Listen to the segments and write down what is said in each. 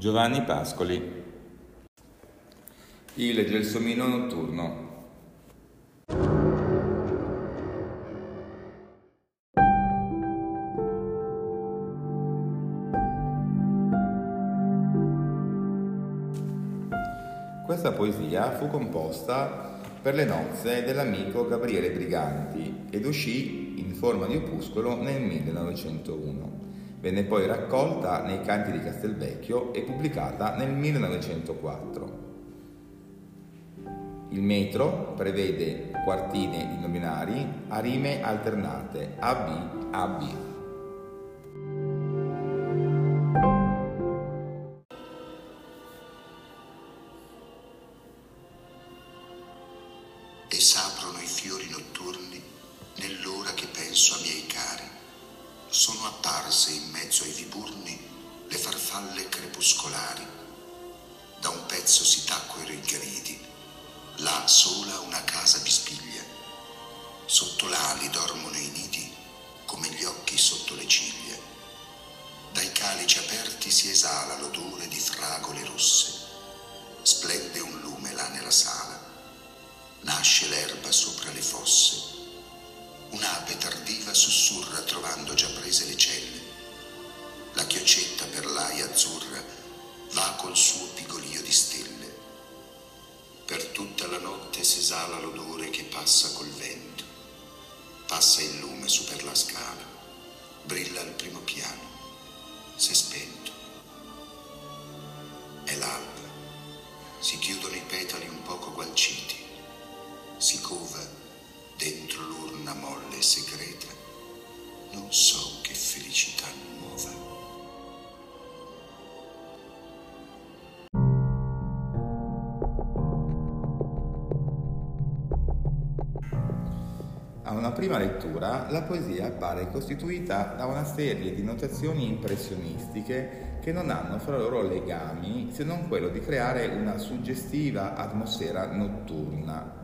Giovanni Pascoli. Il gelsomino notturno. Questa poesia fu composta per le nozze dell'amico Gabriele Briganti ed uscì in forma di opuscolo nel 1901. Venne poi raccolta nei Canti di Castelvecchio e pubblicata nel 1904. Il metro prevede quartine di nominari a rime alternate AB Pezzo si tacquero i gridi Là sola una casa bispiglia. Sotto l'ali dormono i nidi come gli occhi sotto le ciglia. Dai calici aperti si esala l'odore di fragole rosse. Splende un lume là nella sala. Nasce l'erba sopra le fosse. Un'ape tardiva sussurra trovando già prese le celle. La chioccetta per l'aia azzurra va col suo pigolio di stelle. Per tutta la notte s'esala l'odore che passa col vento. Passa il lume su per la scala, brilla al primo piano, s'è spento. È l'alba, si chiudono i petali un poco gualciti, si cova dentro l'urna molle e segreta, non so che felicità nuova. A una prima lettura la poesia appare costituita da una serie di notazioni impressionistiche che non hanno fra loro legami se non quello di creare una suggestiva atmosfera notturna.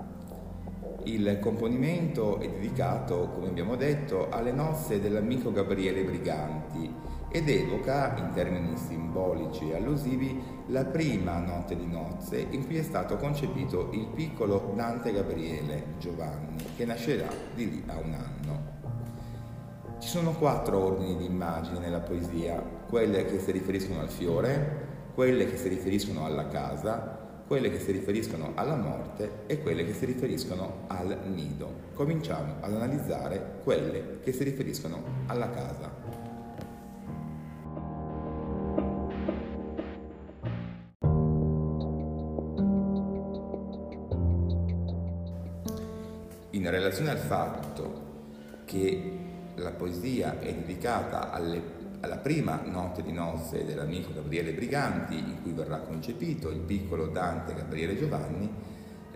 Il componimento è dedicato, come abbiamo detto, alle nozze dell'amico Gabriele Briganti ed evoca, in termini simbolici e allusivi, la prima notte di nozze in cui è stato concepito il piccolo Dante Gabriele Giovanni, che nascerà di lì a un anno. Ci sono quattro ordini di immagini nella poesia, quelle che si riferiscono al fiore, quelle che si riferiscono alla casa, quelle che si riferiscono alla morte e quelle che si riferiscono al nido. Cominciamo ad analizzare quelle che si riferiscono alla casa. In relazione al fatto che la poesia è dedicata alle alla prima notte di nozze dell'amico Gabriele Briganti, in cui verrà concepito il piccolo Dante Gabriele Giovanni,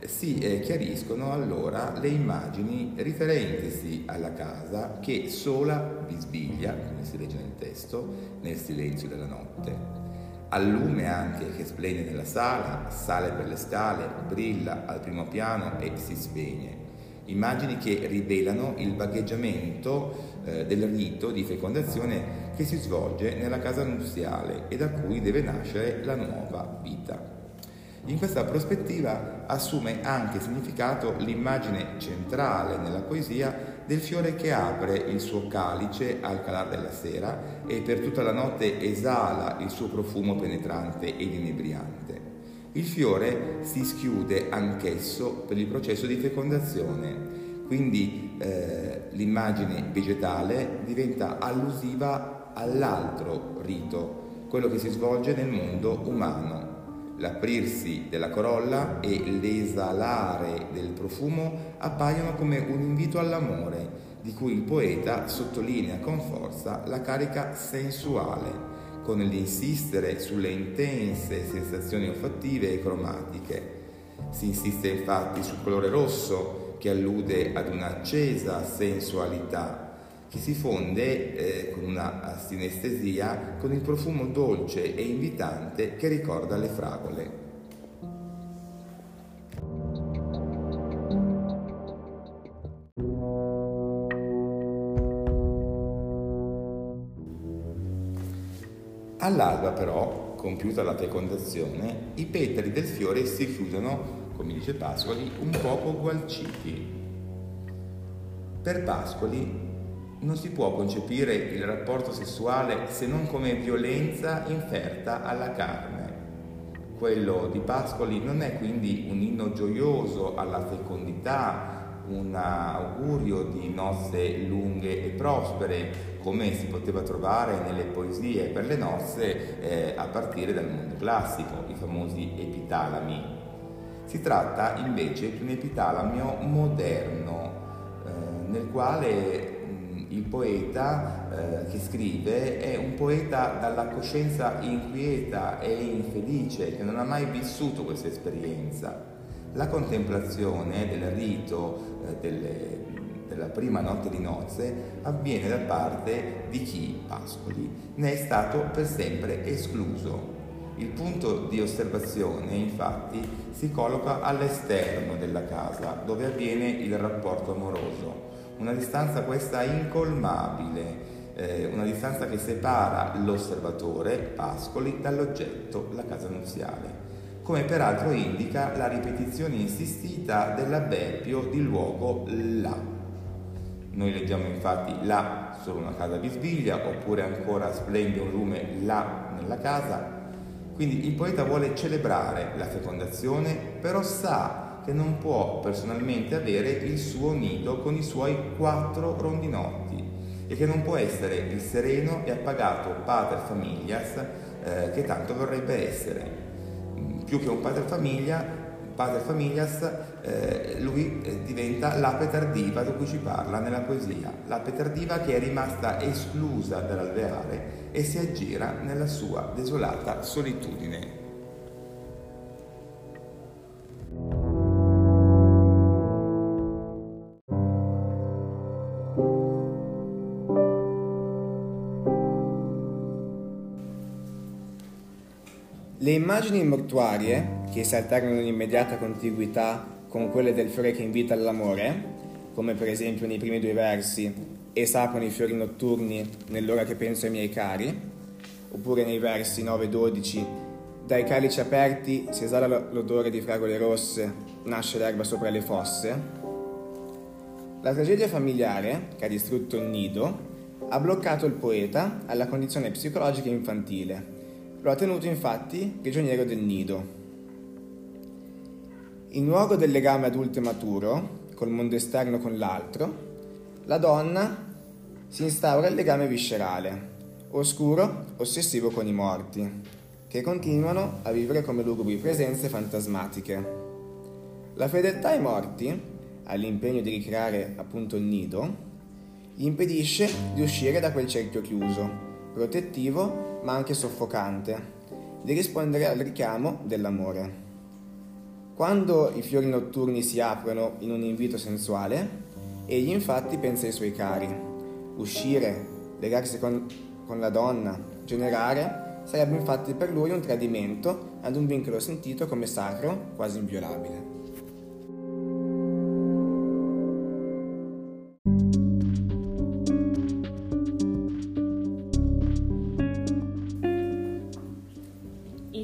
si eh, chiariscono allora le immagini riferentesi alla casa che sola bisbiglia, come si legge nel testo, nel silenzio della notte. Al lume anche che splende nella sala, sale per le scale, brilla al primo piano e si spegne immagini che rivelano il vagheggiamento eh, del rito di fecondazione che si svolge nella casa nuziale e da cui deve nascere la nuova vita. In questa prospettiva assume anche significato l'immagine centrale nella poesia del fiore che apre il suo calice al calar della sera e per tutta la notte esala il suo profumo penetrante ed inebriante. Il fiore si schiude anch'esso per il processo di fecondazione, quindi eh, l'immagine vegetale diventa allusiva all'altro rito, quello che si svolge nel mondo umano. L'aprirsi della corolla e l'esalare del profumo appaiono come un invito all'amore, di cui il poeta sottolinea con forza la carica sensuale con l'insistere sulle intense sensazioni olfattive e cromatiche. Si insiste infatti sul colore rosso che allude ad un'accesa sensualità che si fonde eh, con una sinestesia con il profumo dolce e invitante che ricorda le fragole. All'alba però compiuta la fecondazione, i petali del fiore si chiudono, come dice Pascoli, un poco gualciti. Per Pascoli non si può concepire il rapporto sessuale se non come violenza inferta alla carne. Quello di Pascoli non è quindi un inno gioioso alla fecondità, un augurio di nozze lunghe e prospere, come si poteva trovare nelle poesie per le nozze eh, a partire dal mondo classico, i famosi epitalami. Si tratta invece di un epitalamio moderno, eh, nel quale il poeta eh, che scrive è un poeta dalla coscienza inquieta e infelice, che non ha mai vissuto questa esperienza. La contemplazione del rito eh, delle, della prima notte di nozze avviene da parte di chi, Pascoli, ne è stato per sempre escluso. Il punto di osservazione, infatti, si colloca all'esterno della casa, dove avviene il rapporto amoroso una distanza questa incolmabile, eh, una distanza che separa l'osservatore, Pascoli, dall'oggetto, la casa nuziale, come peraltro indica la ripetizione insistita dell'avverbio di luogo là. Noi leggiamo infatti là solo una casa bisbiglia oppure ancora splende un lume là nella casa. Quindi il poeta vuole celebrare la fecondazione, però sa che non può personalmente avere il suo nido con i suoi quattro rondinotti e che non può essere il sereno e appagato pater familias eh, che tanto vorrebbe essere. Mm, più che un pater famiglia, pater familias, eh, lui eh, diventa l'ape tardiva di cui ci parla nella poesia, l'ape tardiva che è rimasta esclusa dall'alveare e si aggira nella sua desolata solitudine. Immagini mortuarie, che si alternano in immediata contiguità con quelle del fiore che invita all'amore, come per esempio nei primi due versi, e s'aprono i fiori notturni nell'ora che penso ai miei cari, oppure nei versi 9 e 12, dai calici aperti si esala l'odore di fragole rosse, nasce l'erba sopra le fosse. La tragedia familiare, che ha distrutto il nido, ha bloccato il poeta alla condizione psicologica infantile lo ha tenuto infatti prigioniero del nido. In luogo del legame adulto e maturo, col mondo esterno con l'altro, la donna si instaura il legame viscerale, oscuro, ossessivo con i morti, che continuano a vivere come lugubri presenze fantasmatiche. La fedeltà ai morti, all'impegno di ricreare appunto il nido, gli impedisce di uscire da quel cerchio chiuso, protettivo ma anche soffocante, di rispondere al richiamo dell'amore. Quando i fiori notturni si aprono in un invito sensuale, egli infatti pensa ai suoi cari. Uscire, legarsi con, con la donna, generare, sarebbe infatti per lui un tradimento ad un vincolo sentito come sacro, quasi inviolabile.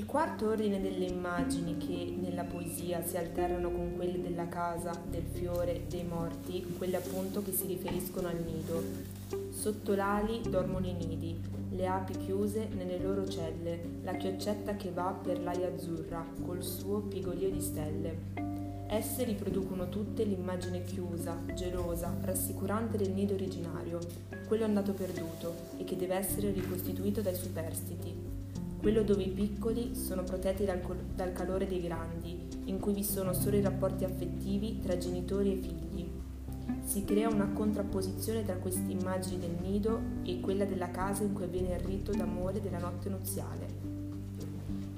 Quarto ordine delle immagini che nella poesia si alternano con quelle della casa, del fiore, dei morti, quelle appunto che si riferiscono al nido. Sotto l'ali dormono i nidi, le api chiuse nelle loro celle, la chioccetta che va per l'aia azzurra, col suo pigolio di stelle. Esse riproducono tutte l'immagine chiusa, gelosa, rassicurante del nido originario, quello andato perduto e che deve essere ricostituito dai superstiti quello dove i piccoli sono protetti dal, dal, calore dei grandi, in cui vi sono solo i rapporti affettivi tra genitori e figli. Si crea una contrapposizione tra queste immagini del nido e quella della casa in cui avviene il rito d'amore della notte nuziale.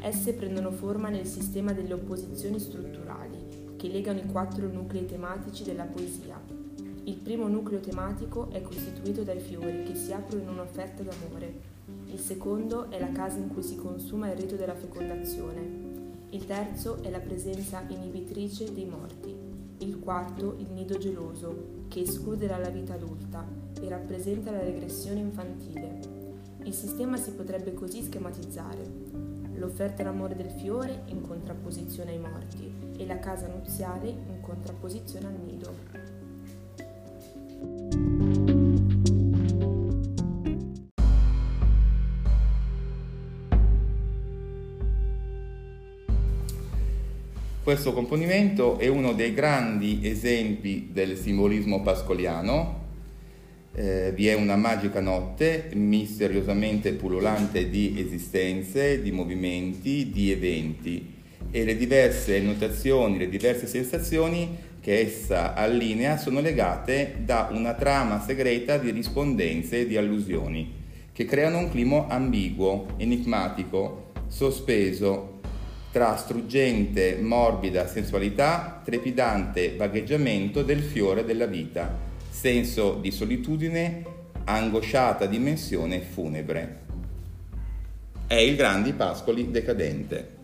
Esse prendono forma nel sistema delle opposizioni strutturali che legano i quattro nuclei tematici della poesia. Il primo nucleo tematico è costituito dai fiori che si aprono in un'offerta d'amore, il secondo è la casa in cui si consuma il rito della fecondazione. Il terzo è la presenza inibitrice dei morti. Il quarto il nido geloso, che esclude dalla vita adulta e rappresenta la regressione infantile. Il sistema si potrebbe così schematizzare. l'offerta d'amore del fiore in contrapposizione ai morti e la casa nuziale in contrapposizione al nido. Questo componimento è uno dei grandi esempi del simbolismo pascoliano. Eh, vi è una magica notte misteriosamente pullulante di esistenze, di movimenti, di eventi e le diverse notazioni, le diverse sensazioni che essa allinea sono legate da una trama segreta di rispondenze e di allusioni che creano un clima ambiguo, enigmatico, sospeso, tra struggente, morbida sensualità, trepidante vagheggiamento del fiore della vita, senso di solitudine, angosciata dimensione funebre. È il Grandi Pascoli decadente.